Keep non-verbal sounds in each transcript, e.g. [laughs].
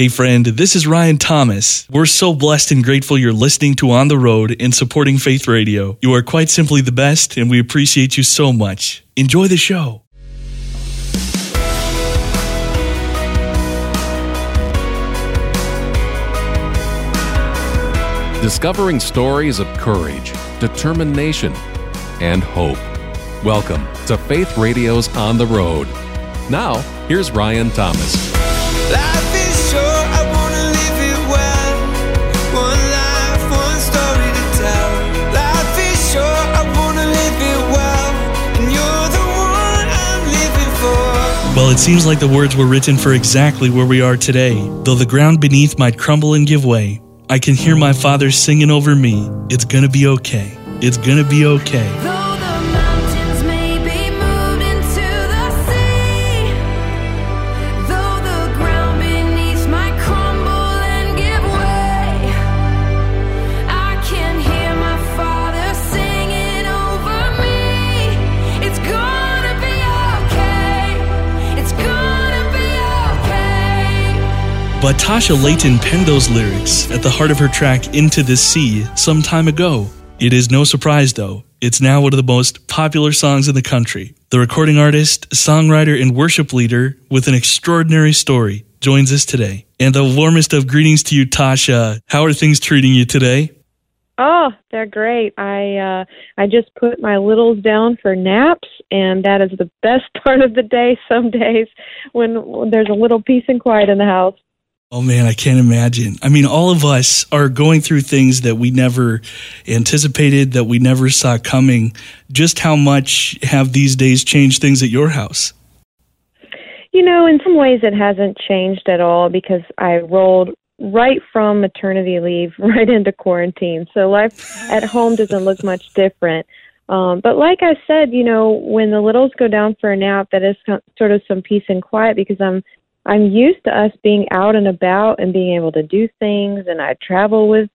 Hey, friend, this is Ryan Thomas. We're so blessed and grateful you're listening to On the Road and supporting Faith Radio. You are quite simply the best, and we appreciate you so much. Enjoy the show. Discovering stories of courage, determination, and hope. Welcome to Faith Radio's On the Road. Now, here's Ryan Thomas. Well, it seems like the words were written for exactly where we are today. Though the ground beneath might crumble and give way, I can hear my father singing over me. It's gonna be okay. It's gonna be okay. But Tasha Layton penned those lyrics at the heart of her track Into the Sea some time ago. It is no surprise, though. It's now one of the most popular songs in the country. The recording artist, songwriter, and worship leader with an extraordinary story joins us today. And the warmest of greetings to you, Tasha. How are things treating you today? Oh, they're great. I uh I just put my littles down for naps and that is the best [laughs] part of the day some days when, there's a little peace and quiet in the house. Oh man, I can't imagine. I mean, all of us are going through things that we never anticipated, that we never saw coming. Just how much have these days changed things at your house? You know, in some ways it hasn't changed at all because I rolled right from maternity leave [laughs] right into quarantine. So life at home doesn't look much different. Um, but like I said, you know, when the littles go down for a nap, that is sort of some peace and quiet because I'm I'm used to us being out and about and being able to do things, and I travel with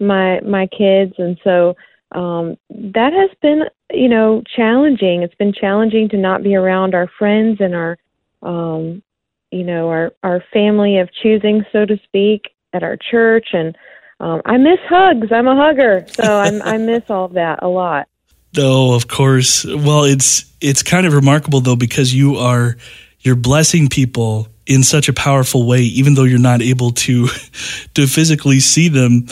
my my kids, and so um, that has been you know challenging. It's been challenging to not be around our friends and our um, you know our our family of choosing, so to speak, at our church, and um, I miss hugs. I'm a hugger, so I'm, I [laughs] miss all of that a lot. Oh, of course. Well, it's it's kind of remarkable though because you are you're blessing people in such a powerful way, even though you're not able to [laughs] to physically see them.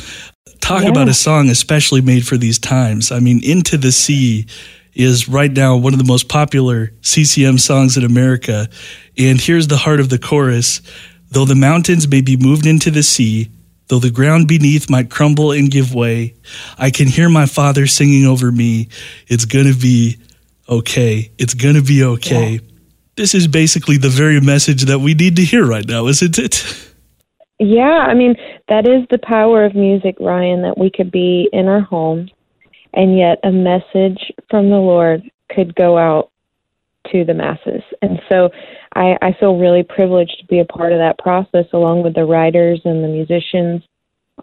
Talk Yeah. about a song especially made for these times. I mean, Into the Sea is right now one of the most popular CCM songs in America. And here's the heart of the chorus. Though the mountains may be moved into the sea, though the ground beneath might crumble and give way, I can hear my father singing over me. It's gonna be okay. It's gonna be okay. This is basically the very message that we need to hear right now, isn't it? Yeah, I mean, that is the power of music, Ryan, that we could be in our homes and yet a message from the Lord could go out to the masses. And so I, I feel really privileged to be a part of that process along with the writers and the musicians,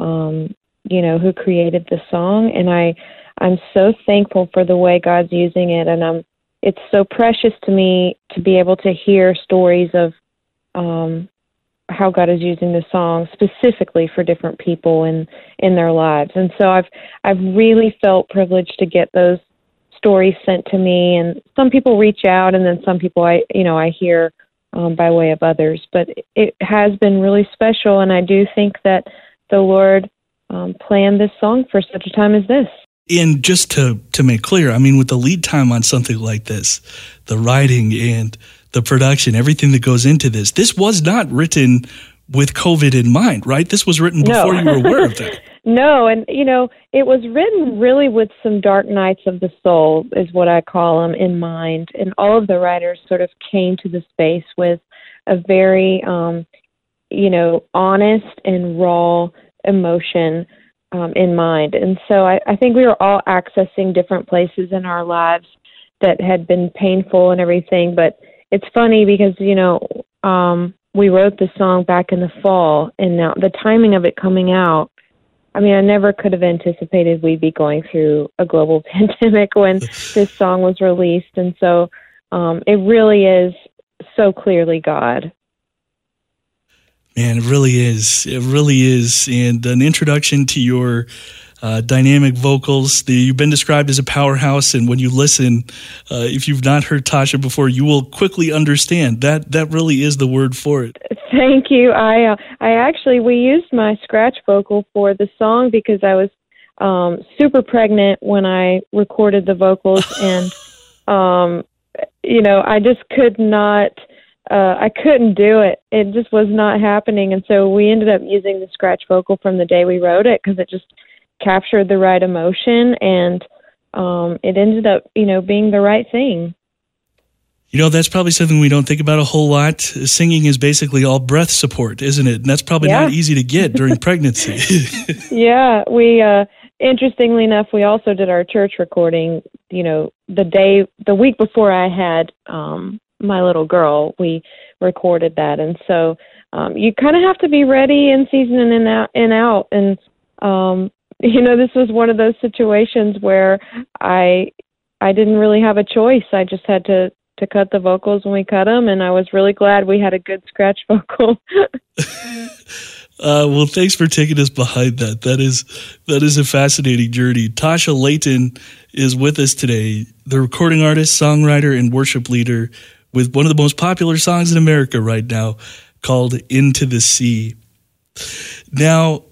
um, you know, who created the song. And I, I'm so thankful for the way God's using it. And I'm, it's so precious to me to be able to hear stories of, um, how God is using the song specifically for different people in in their lives. And so I've I've really felt privileged to get those stories sent to me and some people reach out and then some people I you know I hear um, by way of others. But it has been really special and I do think that the Lord um, planned this song for such a time as this. And just to to make clear, I mean, with the lead time on something like this, the writing and the production, everything that goes into this, this was not written with COVID in mind, right? This was written No. before you were aware of [laughs] that. No, and you know, it was written really with some dark nights of the soul, is what I call them, in mind. And all of the writers sort of came to the space with a very, um, you know, honest and raw emotion um, in mind. And so I, I think we were all accessing different places in our lives that had been painful and everything. But it's funny because, you know, um, we wrote the song back in the fall, and now the timing of it coming out I mean, I never could have anticipated we'd be going through a global [laughs] pandemic when this song was released. And so um, it really is so clearly God. Man, it really is. It really is. And an introduction to your uh, dynamic vocals. The, you've been described as a powerhouse, and when you listen, uh, if you've not heard Tasha before, you will quickly understand that that really is the word for it. Thank you. I uh, I actually we used my scratch vocal for the song because I was um, super pregnant when I recorded the vocals, [laughs] and um, you know I just could not. Uh, I couldn't do it. It just was not happening, and so we ended up using the scratch vocal from the day we wrote it because it just captured the right emotion, and um, it ended up, you know, being the right thing. You know, that's probably something we don't think about a whole lot. Singing is basically all breath support, isn't it? And that's probably Yeah. not easy to get during [laughs] pregnancy. [laughs] Yeah, we uh interestingly enough we also did our church recording, you know, the day the week before I had um my little girl, we recorded that and so um you kind of have to be ready in season and in out and out and um [laughs] you know this was one of those situations where I I didn't really have a choice. I just had to to cut the vocals when we cut them and I was really glad we had a good scratch [laughs] vocal. Uh, well, thanks for taking us behind that. That is that is a fascinating journey. Tasha Layton is with us today, the recording artist, songwriter, and worship leader with one of the most popular songs in America right now, called "Into the Sea." Now,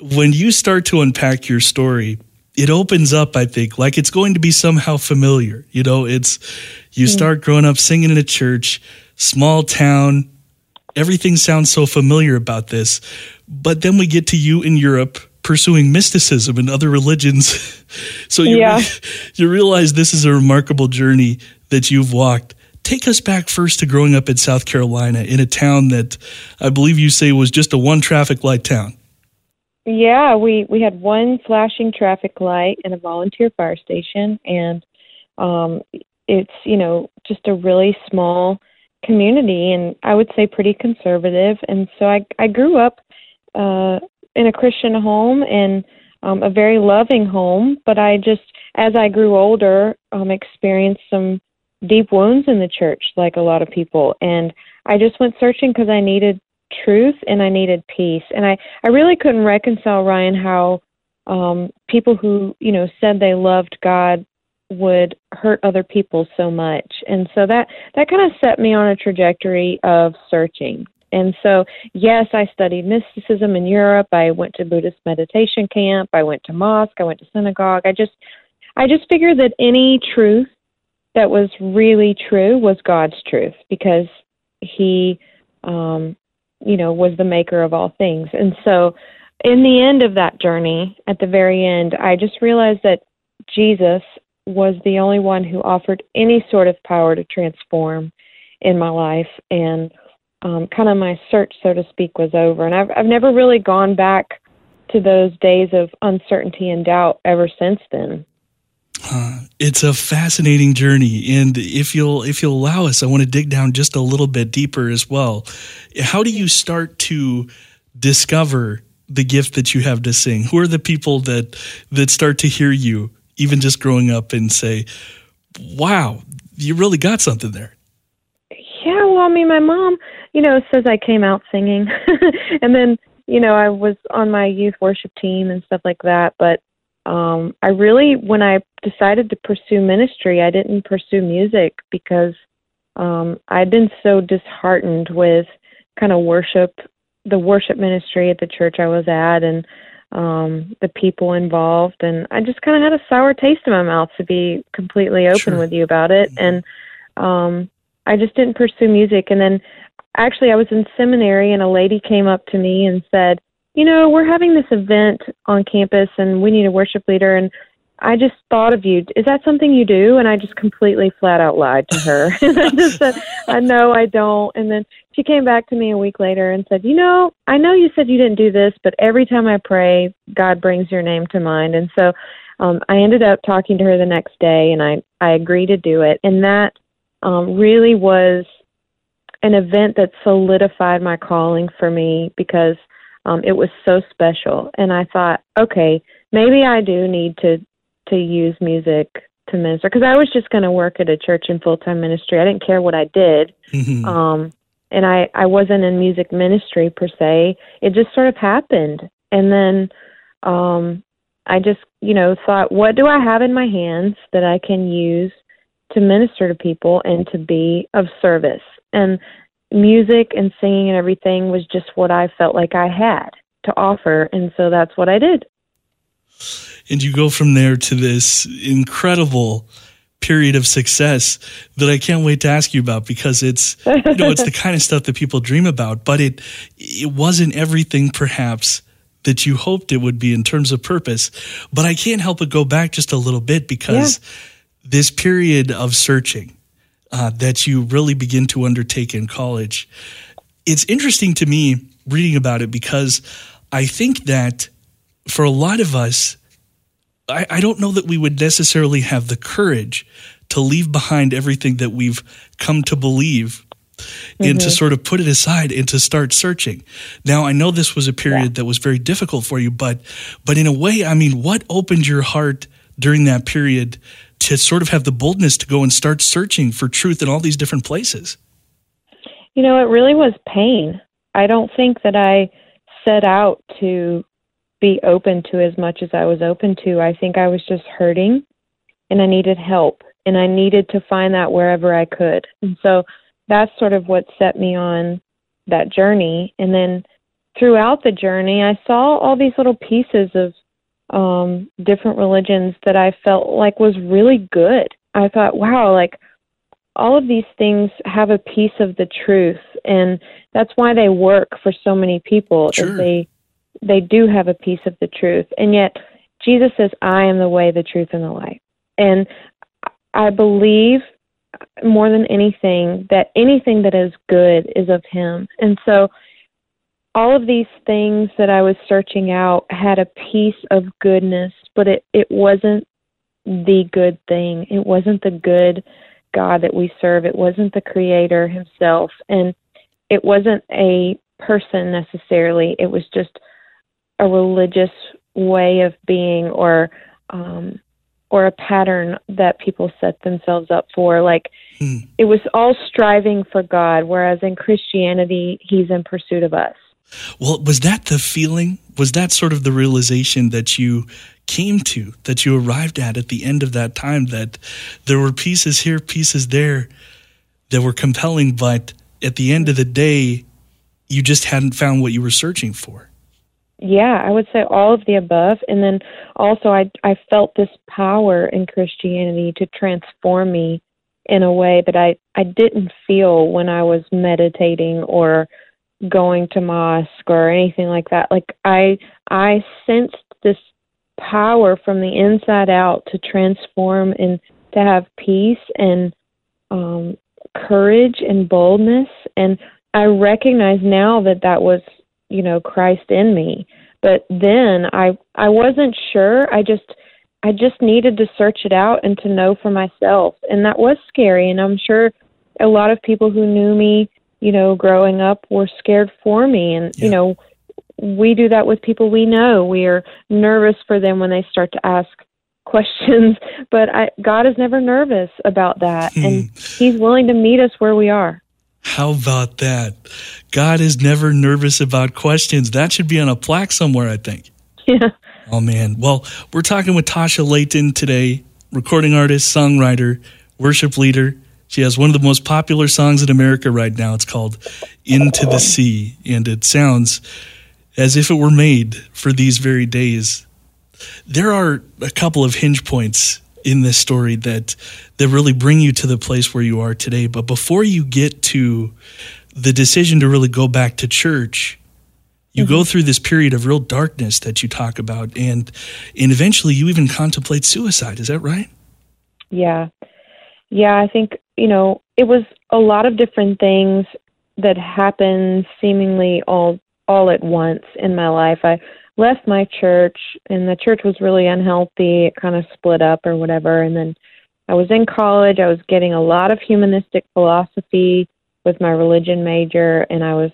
when you start to unpack your story, it opens up, I think, like it's going to be somehow familiar. You know, it's you hmm. start growing up singing in a church, small town, everything sounds so familiar about this. But then we get to you in Europe pursuing mysticism and other religions. [laughs] so you, Yeah. [laughs] you realize this is a remarkable journey that you've walked. Take us back first to growing up in South Carolina in a town that I believe you say was just a one traffic light town. Yeah, we we had one flashing traffic light and a volunteer fire station, and um, it's you know just a really small community, and I would say pretty conservative. And so I I grew up uh, in a Christian home and um, a very loving home, but I just as I grew older um, experienced some deep wounds in the church, like a lot of people, and I just went searching because I needed truth and I needed peace, and I I really couldn't reconcile Ryan how um people who you know said they loved God would hurt other people so much. And so that that kind of set me on a trajectory of searching. And so yes I studied mysticism in Europe. I went to Buddhist meditation camp. I went to mosque. I went to synagogue. I just I just figured that any truth that was really true was God's truth because he um you know, was the maker of all things. And so, in the end of that journey, at the very end, I just realized that Jesus was the only one who offered any sort of power to transform in my life. And um, kind of my search, so to speak, was over. And I've, I've never really gone back to those days of uncertainty and doubt ever since then. Uh, it's a fascinating journey, and if you'll if you'll allow us, I want to dig down just a little bit deeper as well. How do you start to discover the gift that you have to sing? Who are the people that that start to hear you, even just growing up, and say, "Wow, you really got something there." Yeah, well, I mean, my mom, you know, says I came out singing, [laughs] and then, you know, I was on my youth worship team and stuff like that. But um, I really, when I decided to pursue ministry, I didn't pursue music because um, I'd been so disheartened with kind of worship, the worship ministry at the church I was at, and um, the people involved, and I just kind of had a sour taste in my mouth to be completely open Sure. with you about it, and um, I just didn't pursue music. And then actually, I was in seminary, and a lady came up to me and said, You know, we're having this event on campus, and we need a worship leader. And I just thought of you. Is that something you do? And I just completely flat out lied to her. [laughs] and I just said, I know I don't. And then she came back to me a week later and said, You know, I know you said you didn't do this, but every time I pray, God brings your name to mind. And so um, I ended up talking to her the next day, and I, I agreed to do it. And that um, really was an event that solidified my calling for me because um, it was so special. And I thought, okay, maybe I do need to to use music to minister because I was just going to work at a church in full time ministry. I didn't care what I did. Mhm. Um, and I I wasn't in music ministry per se. It just sort of happened, and then um, I just you know thought, what do I have in my hands that I can use to minister to people and to be of service? And music and singing and everything was just what I felt like I had to offer, and so that's what I did. And you go from there to this incredible period of success that I can't wait to ask you about because it's you know it's the [laughs] kind of stuff that people dream about, but it it wasn't everything perhaps that you hoped it would be in terms of purpose. But I can't help but go back just a little bit because this period of searching uh, that you really begin to undertake in college, it's interesting to me reading about it because I think that for a lot of us, I, I don't know that we would necessarily have the courage to leave behind everything that we've come to believe and to sort of put it aside and to start searching. Now, I know this was a period that was very difficult for you, but but in a way, I mean, what opened your heart during that period to sort of have the boldness to go and start searching for truth in all these different places? You know, it really was pain. I don't think that I set out to be open to as much as I was open to. I think I was just hurting and I needed help and I needed to find that wherever I could. And so that's sort of what set me on that journey. And then throughout the journey, I saw all these little pieces of um, different religions that I felt like was really good. I thought, wow, like all of these things have a piece of the truth, and that's why they work for so many people. is Sure. They they do have a piece of the truth, and yet Jesus says, "I am the way, the truth, and the life." And I believe more than anything that anything that is good is of Him, and so all of these things that I was searching out had a piece of goodness, but it, it wasn't the good thing. It wasn't the good God that we serve. It wasn't the Creator Himself. And it wasn't a person necessarily. It was just a religious way of being or um or a pattern that people set themselves up for like Hmm. it was all striving for God whereas in Christianity he's in pursuit of us Well, was that the feeling? Was that sort of the realization that you came to, that you arrived at at the end of that time, that there were pieces here, pieces there that were compelling, but at the end of the day, you just hadn't found what you were searching for? Yeah, I would say all of the above. And then also, I, I felt this power in Christianity to transform me in a way that I, I didn't feel when I was meditating or going to mosque or anything like that. Like I I sensed this power from the inside out to transform and to have peace and um, courage and boldness. And I recognize now that that was you know Christ in me. But then I I wasn't sure. I just I just needed to search it out and to know for myself. And that was scary and I'm sure a lot of people who knew me, you know, growing up were scared for me and Yeah. you know we do that with people we know. We are nervous for them when they start to ask [laughs] questions, but I, God is never nervous about that, and hmm. He's willing to meet us where we are. How about that? God is never nervous about questions. That should be on a plaque somewhere, I think. [laughs] Yeah. Oh man. Well, we're talking with Tasha Layton today, recording artist, songwriter, worship leader. She has one of the most popular songs in America right now. It's called Into the Sea, and it sounds as if it were made for these very days. There are a couple of hinge points in this story that that really bring you to the place where you are today. But before you get to the decision to really go back to church, you go mm-hmm. through this period of real darkness that you talk about and and eventually you even contemplate suicide is that right Yeah. Yeah, I think, you know, it was a lot of different things that happened seemingly all all at once in my life. I left my church and the church was really unhealthy. It kind of split up or whatever and then I was in college. I was getting a lot of humanistic philosophy with my religion major and I was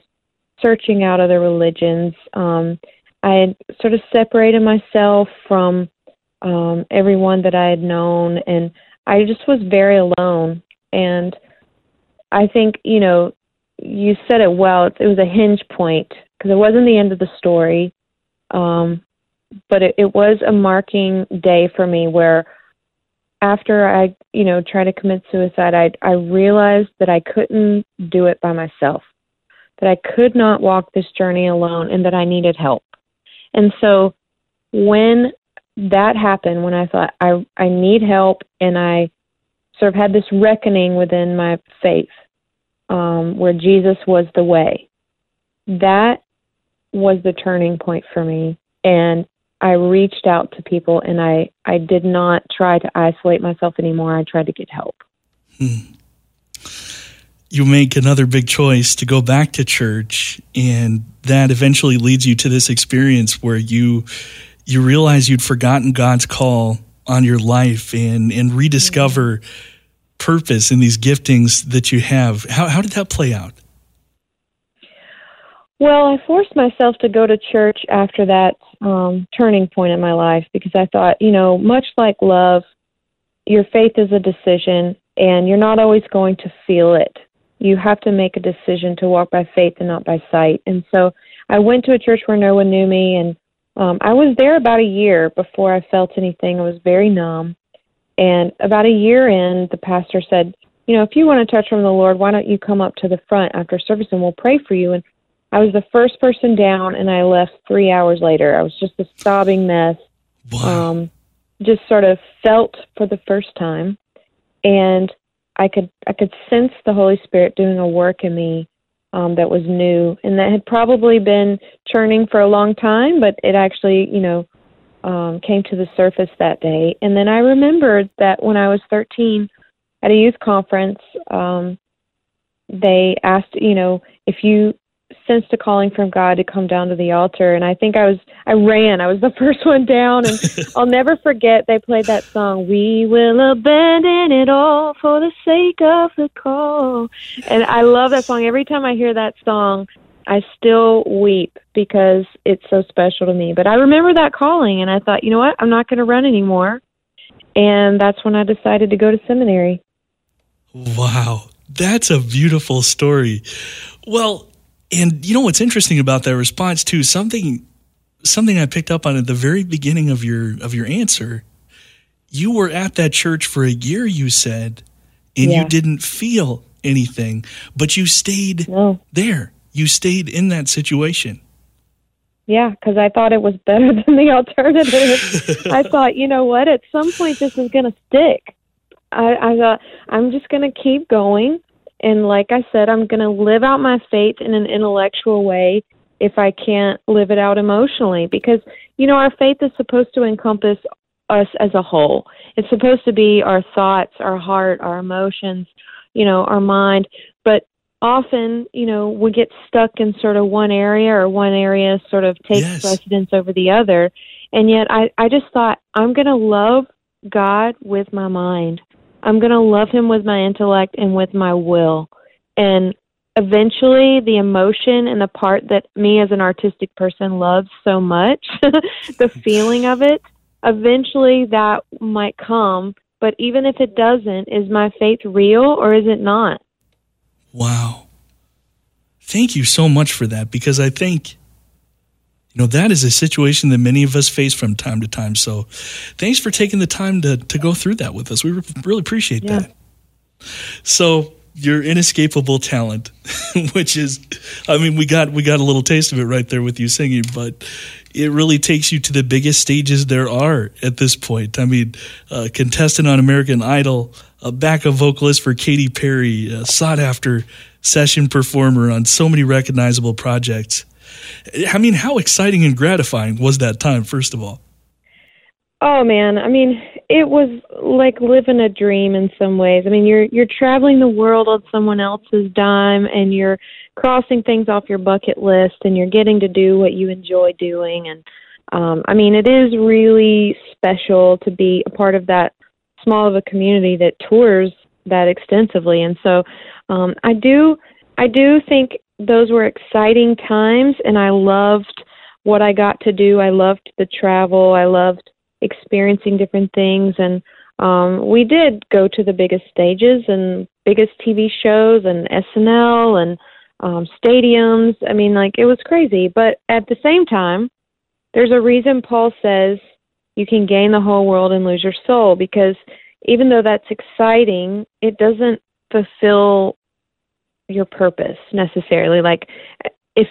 searching out other religions. Um I had sort of separated myself from um everyone that I had known and I just was very alone. And I think, you know, you said it well. It, was a hinge point because it wasn't the end of the story, um, but it, it was a marking day for me where after I, you know, tried to commit suicide, I I realized that I couldn't do it by myself, that I could not walk this journey alone, and that I needed help. And so, when that happened, when I thought I I need help, and I sort of had this reckoning within my faith, um, where Jesus was the way, that was the turning point for me, and I reached out to people and I, I did not try to isolate myself anymore. I tried to get help. You make another big choice to go back to church, and that eventually leads you to this experience where you you realize you'd forgotten God's call on your life and and rediscover purpose in these giftings that you have. How how did that play out? Well, I forced myself to go to church after that um, turning point in my life because I thought, you know, much like love, your faith is a decision and you're not always going to feel it. You have to make a decision to walk by faith and not by sight. And so I went to a church where no one knew me and um, I was there about a year before I felt anything. I was very numb. And about a year in, the pastor said, you know, if you want to touch from the Lord, why don't you come up to the front after service and we'll pray for you? And I was the first person down, and I left three hours later. I was just a sobbing mess. Wow. Um, just sort of felt for the first time, and I could I could sense the Holy Spirit doing a work in me um, that was new, and that had probably been churning for a long time, but it actually, you know, um, came to the surface that day. And then I remembered that when I was 13 at a youth conference, um, they asked, you know, if you sensed a calling from God to come down to the altar. And I think I was, I ran. I was the [laughs] first one down. And [laughs] I'll never forget they played that song, We Will Abandon It All for the Sake of the Call. And I love that song. Every time I hear that song, I still weep because it's so special to me. But I remember that calling and I thought, you know what? I'm not going to run anymore. And that's when I decided to go to seminary. Wow, that's a beautiful story. Well, and you know what's interesting about that response too? Something something I picked up on at the very beginning of your of your answer. You were at that church for a year, you said, and Yeah. you didn't feel anything, but you stayed No. there. You stayed in that situation. Yeah, because I thought it was better [laughs] than the alternative. I thought, you know what? At some point, this is going to stick. I, I thought I'm just going to keep going, and like I said, I'm going to live out my faith in an intellectual way if I can't live it out emotionally. Because you know, our faith is supposed to encompass us as a whole. It's supposed to be our thoughts, our heart, our emotions, you know, our mind. But often, you know, we get stuck in sort of one area or one area sort of takes Yes. precedence over the other. And yet I, I just thought, I'm going to love God with my mind. I'm going to love him with my intellect and with my will. And eventually the emotion and the part that me as an artistic person loves so much, [laughs] the feeling of it, eventually that might come. But even if it doesn't, is my faith real or is it not? Wow. Thank you so much for that because I think, you know, that is a situation that many of us face from time to time. So thanks for taking the time to, to go through that with us. We really appreciate Yeah. that. So your inescapable talent, [laughs] which is, I mean, we got, we got a little taste of it right there with you singing, but it really takes you to the biggest stages there are at this point. I mean, uh, contestant on American Idol, a backup vocalist for Katy Perry, a sought after session performer on so many recognizable projects. I mean, how exciting and gratifying was that time, first of all? Oh man, I mean, it was like living a dream in some ways. I mean, you're you're traveling the world on someone else's dime and you're crossing things off your bucket list and you're getting to do what you enjoy doing and um I mean, it is really special to be a part of that small of a community that tours that extensively. And so um I do I do think those were exciting times and I loved what I got to do. I loved the travel. I loved experiencing different things and um we did go to the biggest stages and biggest TV shows and SNL and um, stadiums. I mean, like it was crazy. But at the same time, there's a reason Paul says you can gain the whole world and lose your soul because even though that's exciting, it doesn't fulfill your purpose necessarily. Like if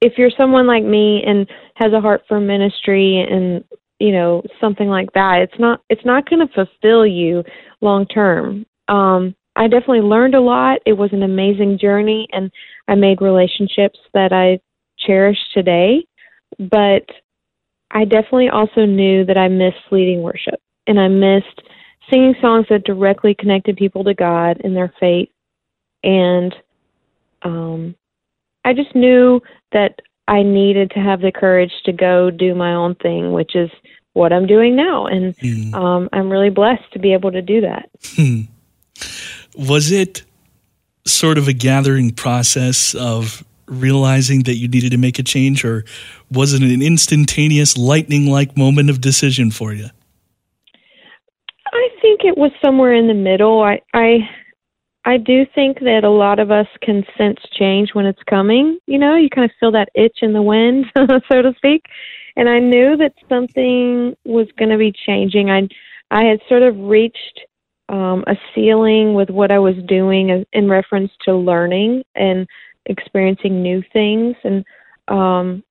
if you're someone like me and has a heart for ministry and you know something like that, it's not it's not going to fulfill you long term. Um, I definitely learned a lot. It was an amazing journey, and I made relationships that I cherish today. But I definitely also knew that I missed leading worship, and I missed singing songs that directly connected people to God and their faith. And um, I just knew that I needed to have the courage to go do my own thing, which is what I'm doing now. And Mm. um, I'm really blessed to be able to do that. Was it sort of a gathering process of realizing that you needed to make a change, or was it an instantaneous, lightning like moment of decision for you? I think it was somewhere in the middle. I I I do think that a lot of us can sense change when it's coming. You know, you kind of feel that itch in the wind, [laughs] so to speak. And I knew that something was going to be changing. I I had sort of reached um, a ceiling with what I was doing in- reference to learning and experiencing new things. And um,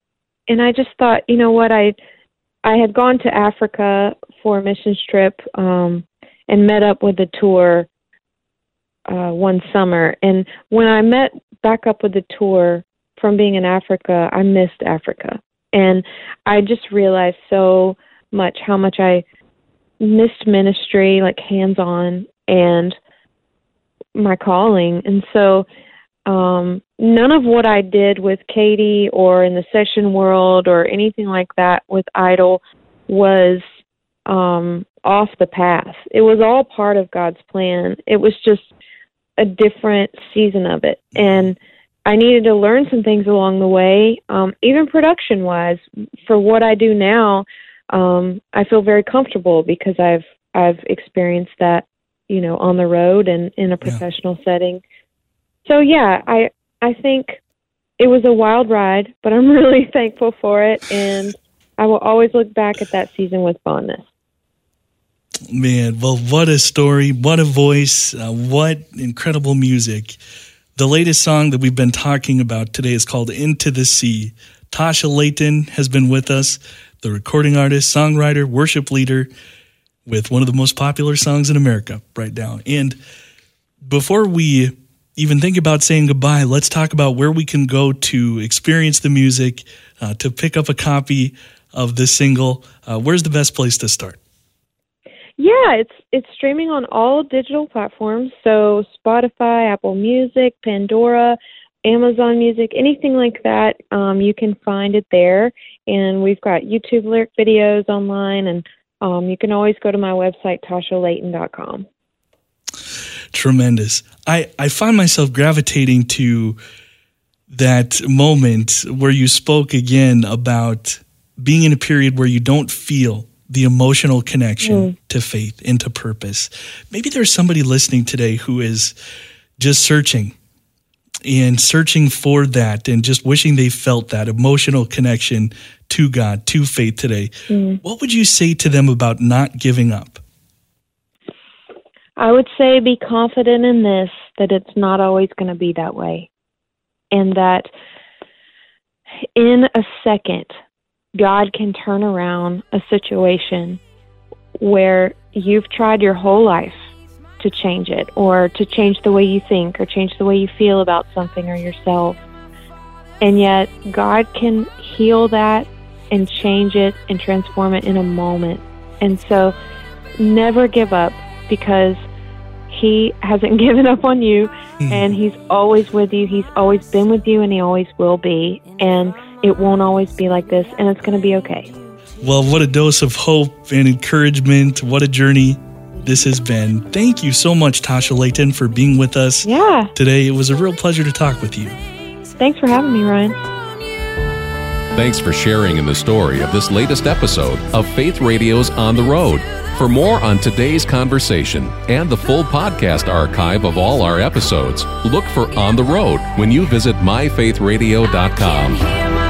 and I just thought, you know what, I I had gone to Africa for a missions trip um, and met up with the tour uh, one summer. And when I met back up with the tour from being in Africa, I missed Africa. And I just realized so much how much I missed ministry, like hands on, and my calling. And so um, none of what I did with Katy or in the session world or anything like that with Idol was um, off the path. It was all part of God's plan. It was just a different season of it. And I needed to learn some things along the way, um, even production wise. For what I do now, um, I feel very comfortable because I've I've experienced that, you know, on the road and in a professional setting. So yeah, I I think it was a wild ride, but I'm [laughs] really thankful for it, and I will always look back at that season with fondness. Man, well, what a story, what a voice, uh, what incredible music. The latest song that we've been talking about today is called Into the Sea. Tasha Layton has been with us, the recording artist, songwriter, worship leader, with one of the most popular songs in America right now. And before we even think about saying goodbye, let's talk about where we can go to experience the music, uh, to pick up a copy of this single. Uh, where's the best place to start? Yeah, it's it's streaming on all digital platforms, so Spotify, Apple Music, Pandora, Amazon Music, anything like that. Um, you can find it there, and we've got YouTube lyric videos online, and um, you can always go to my website tashalayton.com. tremendous. I, I find myself gravitating to that moment where you spoke again about being in a period where you don't feel the emotional connection mm. to faith and to purpose. Maybe there's somebody listening today who is just searching and searching for that and just wishing they felt that emotional connection to God, to faith today. Mm. What would you say to them about not giving up? I would say be confident in this that it's not always going to be that way. And that in a second, God can turn around a situation where you've tried your whole life to change it or to change the way you think or change the way you feel about something or yourself. And yet, God can heal that and change it and transform it in a moment. And so, never give up because he hasn't [laughs] given up on you mm-hmm. and he's always with you. He's always been with you and he always will be. And it won't always be like this and it's going to be okay. Well, what a dose of hope and encouragement. What a journey this has been. Thank you so much, Tasha Layton, for being with us Yeah. today. It was a real pleasure to talk with you. Thanks for having me, Ryan. Thanks for sharing in the story of this latest episode of Faith Radio's On the Road. For more on today's conversation and the full podcast archive of all our episodes, look for On the Road when you visit myfaithradio.com.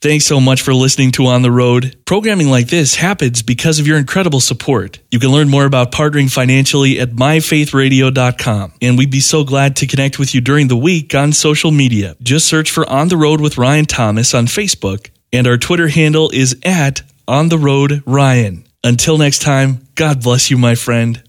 Thanks so much for listening to On the Road. Programming like this happens because of your incredible support. You can learn more about partnering financially at myfaithradio.com. And we'd be so glad to connect with you during the week on social media. Just search for On the Road with Ryan Thomas on Facebook, and our Twitter handle is at On the Road Ryan. Until next time, God bless you, my friend.